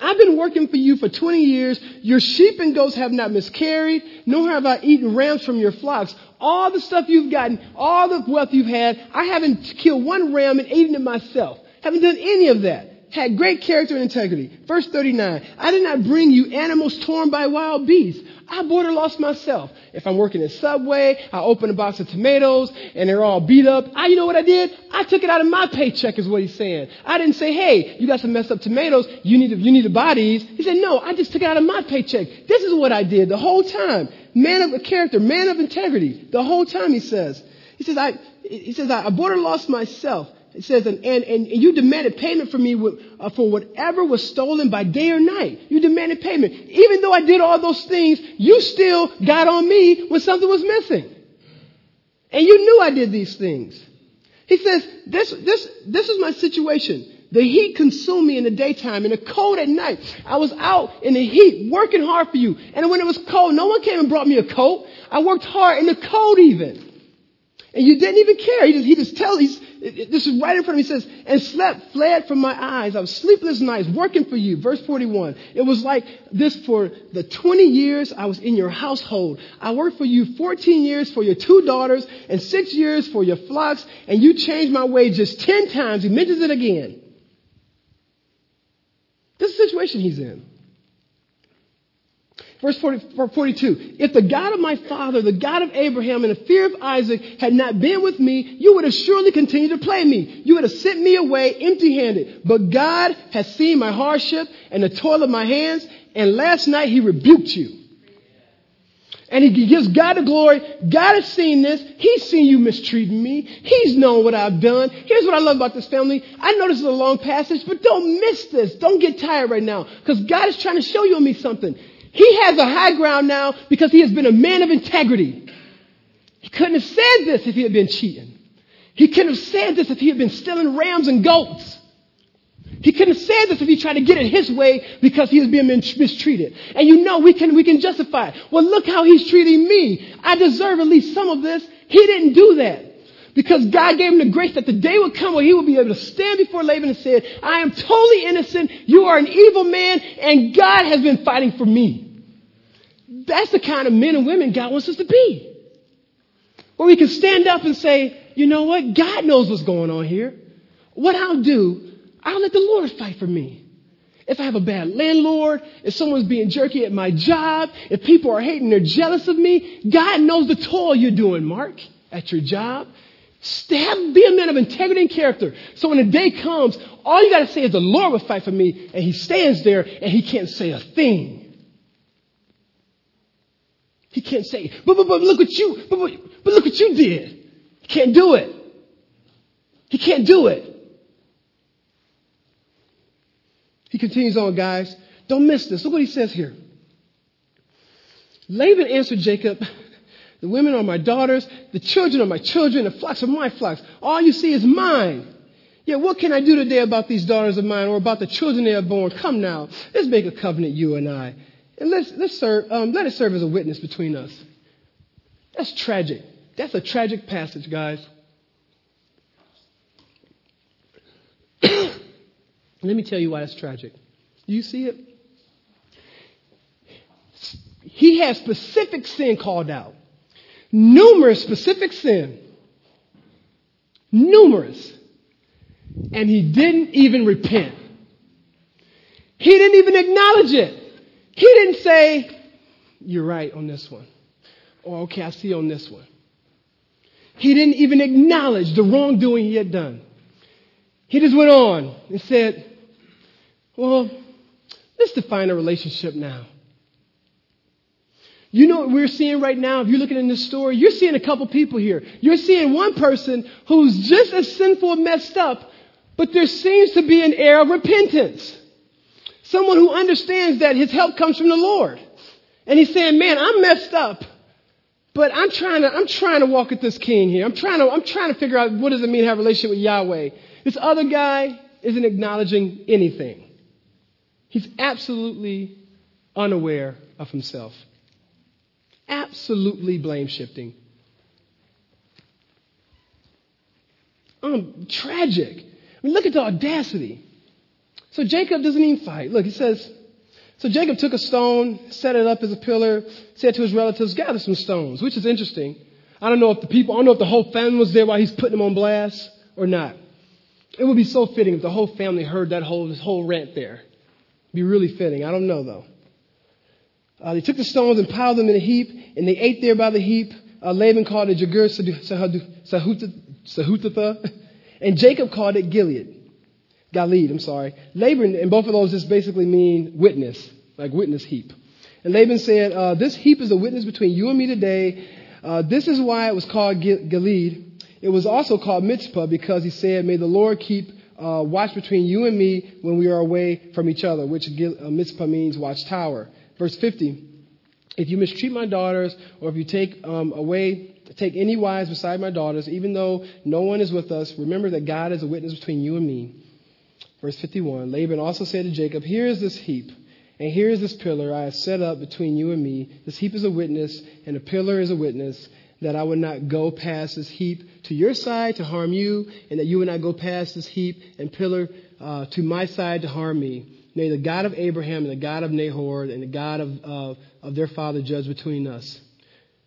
I've been working for you for 20 years. Your sheep and goats have not miscarried, nor have I eaten rams from your flocks. All the stuff you've gotten, all the wealth you've had, I haven't killed one ram and eaten it myself. Haven't done any of that had great character and integrity. Verse 39, I did not bring you animals torn by wild beasts. I border lost myself. If I'm working in Subway, I open a box of tomatoes and they're all beat up. I, you know what I did? I took it out of my paycheck is what he's saying. I didn't say, hey, you got some messed up tomatoes. You need to, you need to buy these. He said, no, I just took it out of my paycheck. This is what I did the whole time. Man of character, man of integrity. The whole time he says. He says, I, he says, I border lost myself. It says, and, and, and you demanded payment from me with, uh, for whatever was stolen by day or night. You demanded payment. Even though I did all those things, you still got on me when something was missing. And you knew I did these things. He says, this, this, this is my situation. The heat consumed me in the daytime and the cold at night. I was out in the heat working hard for you. And when it was cold, no one came and brought me a coat. I worked hard in the cold even. And you didn't even care. He just, he just tells, he's, this is right in front of me. He says, and slept, fled from my eyes. I was sleepless nights working for you. Verse 41. It was like this for the 20 years I was in your household. I worked for you 14 years for your two daughters and six years for your flocks, and you changed my wages 10 times. He mentions it again. This is the situation he's in. Verse 40, 42. If the God of my father, the God of Abraham, and the fear of Isaac had not been with me, you would have surely continued to play me. You would have sent me away empty handed. But God has seen my hardship and the toil of my hands, and last night he rebuked you. And he gives God the glory. God has seen this. He's seen you mistreating me. He's known what I've done. Here's what I love about this family. I know this is a long passage, but don't miss this. Don't get tired right now. Because God is trying to show you and me something. He has a high ground now because he has been a man of integrity. He couldn't have said this if he had been cheating. He couldn't have said this if he had been stealing rams and goats. He couldn't have said this if he tried to get it his way because he was being mistreated. And you know, we can, we can justify it. Well, look how he's treating me. I deserve at least some of this. He didn't do that. Because God gave him the grace that the day would come where he would be able to stand before Laban and say, I am totally innocent. You are an evil man and God has been fighting for me. That's the kind of men and women God wants us to be. Where we can stand up and say, you know what? God knows what's going on here. What I'll do, I'll let the Lord fight for me. If I have a bad landlord, if someone's being jerky at my job, if people are hating, they're jealous of me, God knows the toil you're doing, Mark, at your job. Have, be a man of integrity and character. So when the day comes, all you got to say is the Lord will fight for me, and he stands there and he can't say a thing. He can't say, but, but, but look what you, but, but, but look what you did. He can't do it. He can't do it. He continues on, guys. Don't miss this. Look what he says here. Laban answered Jacob, The women are my daughters, the children are my children, the flocks are my flocks. All you see is mine. Yet what can I do today about these daughters of mine or about the children they are born? Come now, let's make a covenant, you and I. And let's, let's serve, um, let it serve as a witness between us. That's tragic. That's a tragic passage, guys. [coughs] Let me tell you why it's tragic. Do you see it? He has specific sin called out. Numerous specific sin. Numerous. And he didn't even repent. He didn't even acknowledge it. He didn't say, You're right on this one. Or, okay, I see on this one. He didn't even acknowledge the wrongdoing he had done. He just went on and said, well, let's define a relationship now. You know what we're seeing right now? If you're looking in this story, you're seeing a couple people here. You're seeing one person who's just as sinful and messed up, but there seems to be an air of repentance. Someone who understands that his help comes from the Lord. And he's saying, man, I'm messed up, but I'm trying to, I'm trying to walk with this king here. I'm trying to, I'm trying to figure out what does it mean to have a relationship with Yahweh. This other guy isn't acknowledging anything. He's absolutely unaware of himself. Absolutely blame shifting. Um, tragic. I mean, look at the audacity. So Jacob doesn't even fight. Look, he says, so Jacob took a stone, set it up as a pillar, said to his relatives, gather some stones, which is interesting. I don't know if the people, I don't know if the whole family was there while he's putting them on blast or not. It would be so fitting if the whole family heard that whole, whole rant there. Be really fitting. I don't know though. Uh, they took the stones and piled them in a heap, and they ate there by the heap. Uh, Laban called it Jagur Sahuthatha, [laughs] and Jacob called it Gilead. Galeed, I'm sorry. Laban, and both of those just basically mean witness, like witness heap. And Laban said, uh, This heap is a witness between you and me today. Uh, this is why it was called Galeed. It was also called Mizpah because he said, May the Lord keep uh, watch between you and me when we are away from each other, which uh, Mizpah means watchtower. Verse 50. If you mistreat my daughters, or if you take um, away, take any wives beside my daughters, even though no one is with us, remember that God is a witness between you and me. Verse 51. Laban also said to Jacob, Here is this heap, and here is this pillar I have set up between you and me. This heap is a witness, and the pillar is a witness that I would not go past this heap to your side to harm you, and that you would not go past this heap and pillar uh, to my side to harm me. May the God of Abraham and the God of Nahor and the God of, uh, of their father judge between us.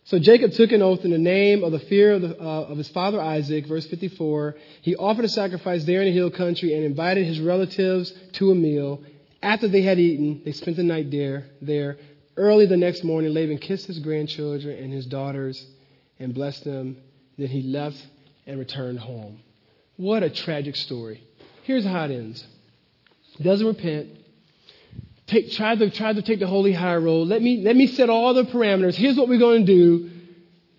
So Jacob took an oath in the name of the fear of, the, uh, of his father Isaac, verse 54. He offered a sacrifice there in the hill country and invited his relatives to a meal. After they had eaten, they spent the night there. There, early the next morning, Laban kissed his grandchildren and his daughters and blessed them. Then he left and returned home. What a tragic story. Here's how it ends. Doesn't repent. Take, try, to, try to take the holy high road. Let me, let me set all the parameters. Here's what we're going to do.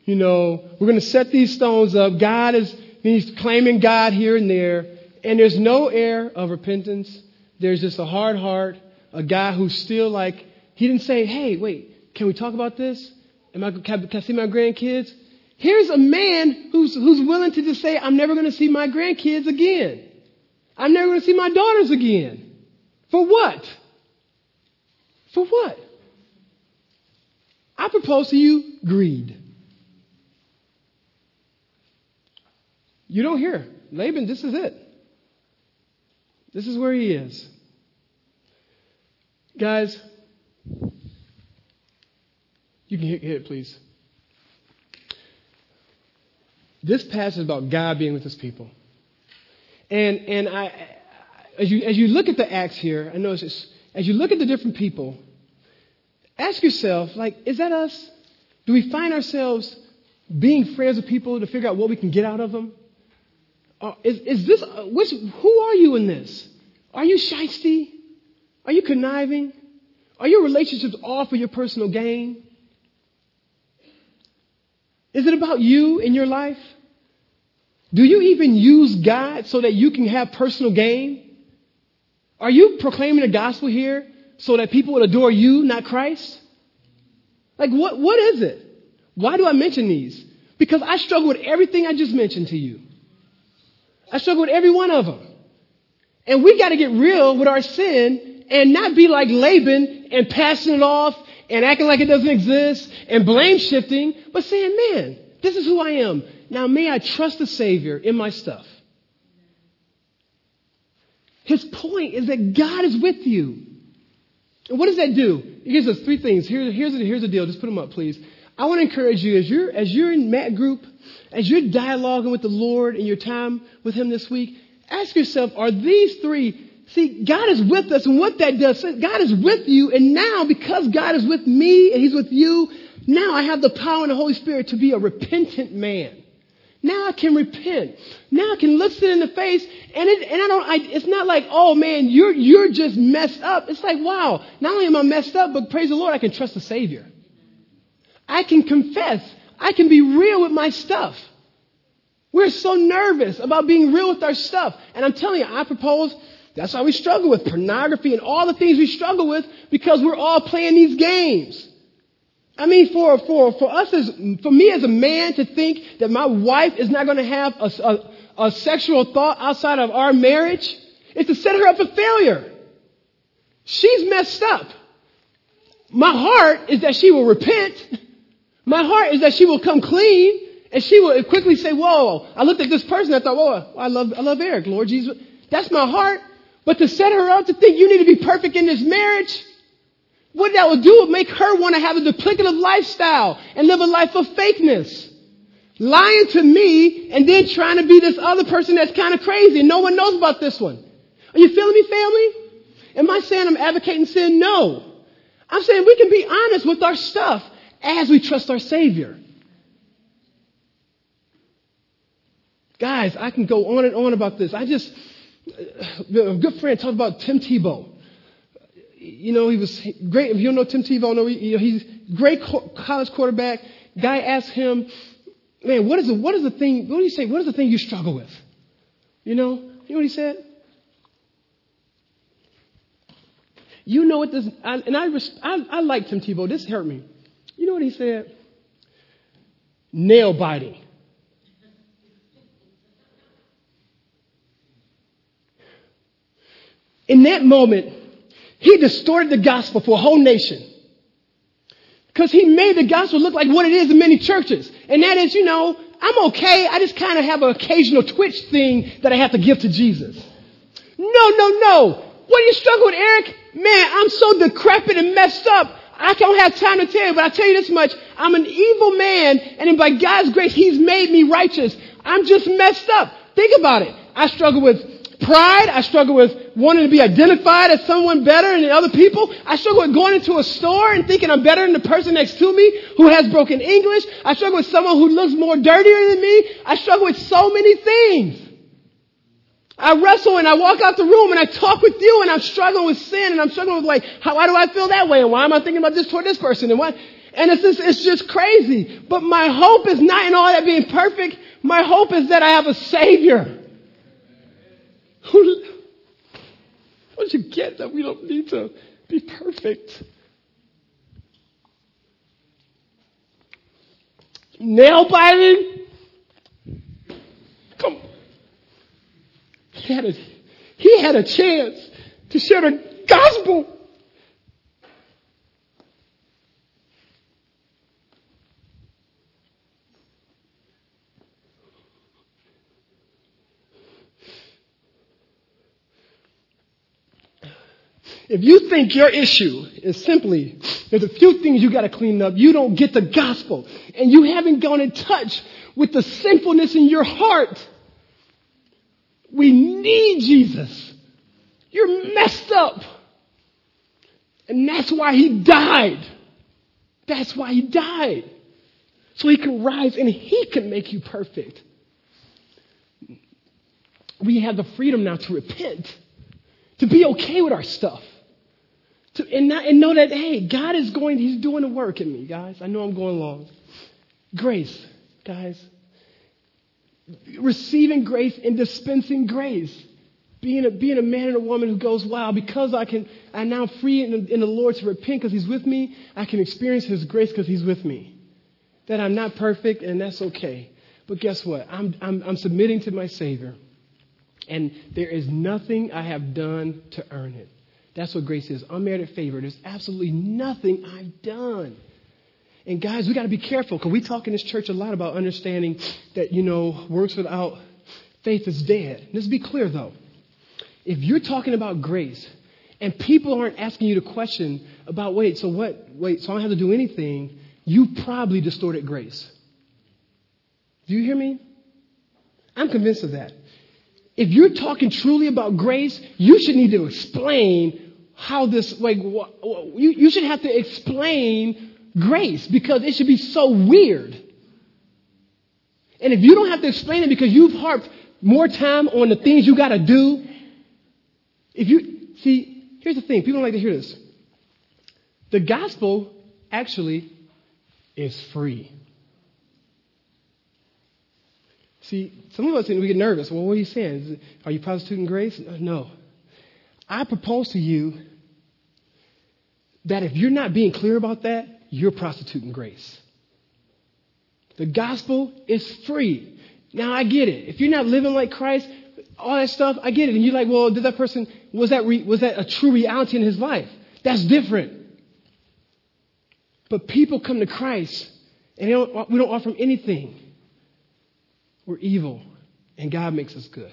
You know, we're going to set these stones up. God is, he's claiming God here and there. And there's no air of repentance. There's just a hard heart, a guy who's still like, he didn't say, hey, wait, can we talk about this? Am I, can I see my grandkids? Here's a man who's, who's willing to just say, I'm never going to see my grandkids again. I'm never going to see my daughters again. For what? For what? I propose to you greed. You don't hear. Laban, this is it. This is where he is. Guys, You can hit, hit it, please. This passage is about God being with his people. And, and I, as, you, as you look at the Acts here, I notice it's as you look at the different people, ask yourself, like, is that us? Do we find ourselves being friends with people to figure out what we can get out of them? Uh, is, is this, uh, which, who are you in this? Are you shisty? Are you conniving? Are your relationships all for your personal gain? Is it about you in your life? Do you even use God so that you can have personal gain? Are you proclaiming the gospel here so that people would adore you, not Christ? Like, what, what is it? Why do I mention these? Because I struggle with everything I just mentioned to you. I struggle with every one of them. And we got to get real with our sin and not be like Laban and passing it off and acting like it doesn't exist and blame shifting, but saying, man, this is who I am. Now, may I trust the Savior in my stuff? His point is that God is with you. And what does that do? It gives us three things. Here, here's, the, here's the deal. Just put them up, please. I want to encourage you as you're, as you're in Matt group, as you're dialoguing with the Lord in your time with Him this week, ask yourself, are these three, see, God is with us and what that does, God is with you and now because God is with me and He's with you, now I have the power and the Holy Spirit to be a repentant man. Now I can repent. Now I can look it in the face, and it, and I don't. I, it's not like, oh man, you're you're just messed up. It's like, wow. Not only am I messed up, but praise the Lord, I can trust the Savior. I can confess. I can be real with my stuff. We're so nervous about being real with our stuff, and I'm telling you, I propose. That's why we struggle with pornography and all the things we struggle with because we're all playing these games. I mean, for, for, for us as, for me as a man to think that my wife is not going to have a, a, a sexual thought outside of our marriage is to set her up for failure. She's messed up. My heart is that she will repent. My heart is that she will come clean and she will quickly say, whoa, I looked at this person. I thought, whoa, I love, I love Eric, Lord Jesus. That's my heart. But to set her up to think you need to be perfect in this marriage, what that would do would make her want to have a duplicative lifestyle and live a life of fakeness. Lying to me and then trying to be this other person that's kind of crazy and no one knows about this one. Are you feeling me, family? Am I saying I'm advocating sin? No. I'm saying we can be honest with our stuff as we trust our Savior. Guys, I can go on and on about this. I just, uh, a good friend talked about Tim Tebow you know, he was great. If you don't know Tim Tebow, know, you know, he's great college quarterback. Guy asked him, man, what is the, what is the thing, what do you say, what is the thing you struggle with? You know, you know what he said? You know what this, I, and I, I, I like Tim Tebow. This hurt me. You know what he said? Nail biting. In that moment, he distorted the gospel for a whole nation. Because he made the gospel look like what it is in many churches. And that is, you know, I'm okay. I just kind of have an occasional twitch thing that I have to give to Jesus. No, no, no. What do you struggle with, Eric? Man, I'm so decrepit and messed up. I don't have time to tell you, but I tell you this much. I'm an evil man, and by God's grace, He's made me righteous. I'm just messed up. Think about it. I struggle with pride. I struggle with wanting to be identified as someone better than other people. I struggle with going into a store and thinking I'm better than the person next to me who has broken English. I struggle with someone who looks more dirtier than me. I struggle with so many things. I wrestle and I walk out the room and I talk with you and I'm struggling with sin and I'm struggling with like, how, why do I feel that way? And why am I thinking about this toward this person? And why? And it's just, it's just crazy. But my hope is not in all that being perfect. My hope is that I have a savior [laughs] don't you get that we don't need to be perfect? Nail biting? Come. He had a, he had a chance to share the gospel. If you think your issue is simply there's a few things you got to clean up, you don't get the gospel, and you haven't gone in touch with the sinfulness in your heart, we need Jesus. You're messed up. And that's why he died. That's why he died. So he can rise and he can make you perfect. We have the freedom now to repent, to be okay with our stuff. To, and, not, and know that, hey, God is going, He's doing the work in me, guys. I know I'm going long. Grace, guys. Receiving grace and dispensing grace. Being a, being a man and a woman who goes, wow, because I can, I'm now free in, in the Lord to repent because He's with me, I can experience His grace because He's with me. That I'm not perfect and that's okay. But guess what? I'm, I'm, I'm submitting to my Savior. And there is nothing I have done to earn it. That's what grace is unmerited favor. There's absolutely nothing I've done. And guys, we got to be careful because we talk in this church a lot about understanding that, you know, works without faith is dead. Let's be clear though. If you're talking about grace and people aren't asking you the question about, wait, so what? Wait, so I don't have to do anything, you probably distorted grace. Do you hear me? I'm convinced of that. If you're talking truly about grace, you should need to explain how this, like, you, you should have to explain grace because it should be so weird. And if you don't have to explain it because you've harped more time on the things you got to do, if you see, here's the thing people don't like to hear this. The gospel actually is free. See, some of us we get nervous. Well, what are you saying? Are you prostituting grace? No. I propose to you that if you're not being clear about that, you're prostituting grace. The gospel is free. Now I get it. If you're not living like Christ, all that stuff, I get it. And you're like, well, did that person was that re, was that a true reality in his life? That's different. But people come to Christ and don't, we don't offer them anything. We're evil, and God makes us good.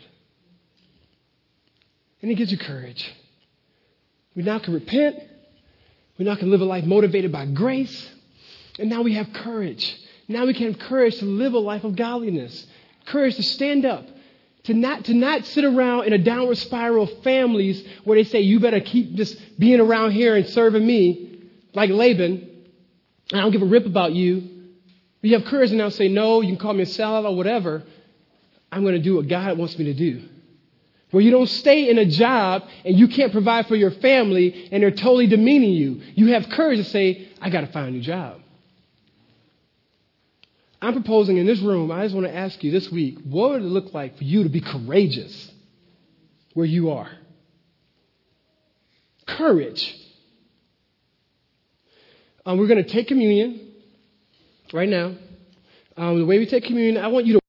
And He gives you courage. We now can repent. We now can live a life motivated by grace. And now we have courage. Now we can have courage to live a life of godliness, courage to stand up, to not, to not sit around in a downward spiral of families where they say, you better keep just being around here and serving me, like Laban. I don't give a rip about you. You have courage to now say, no, you can call me a sellout or whatever. I'm going to do what God wants me to do. Where you don't stay in a job and you can't provide for your family and they're totally demeaning you. You have courage to say, I got to find a new job. I'm proposing in this room, I just want to ask you this week, what would it look like for you to be courageous where you are? Courage. Um, we're going to take communion right now. Um, the way we take communion, I want you to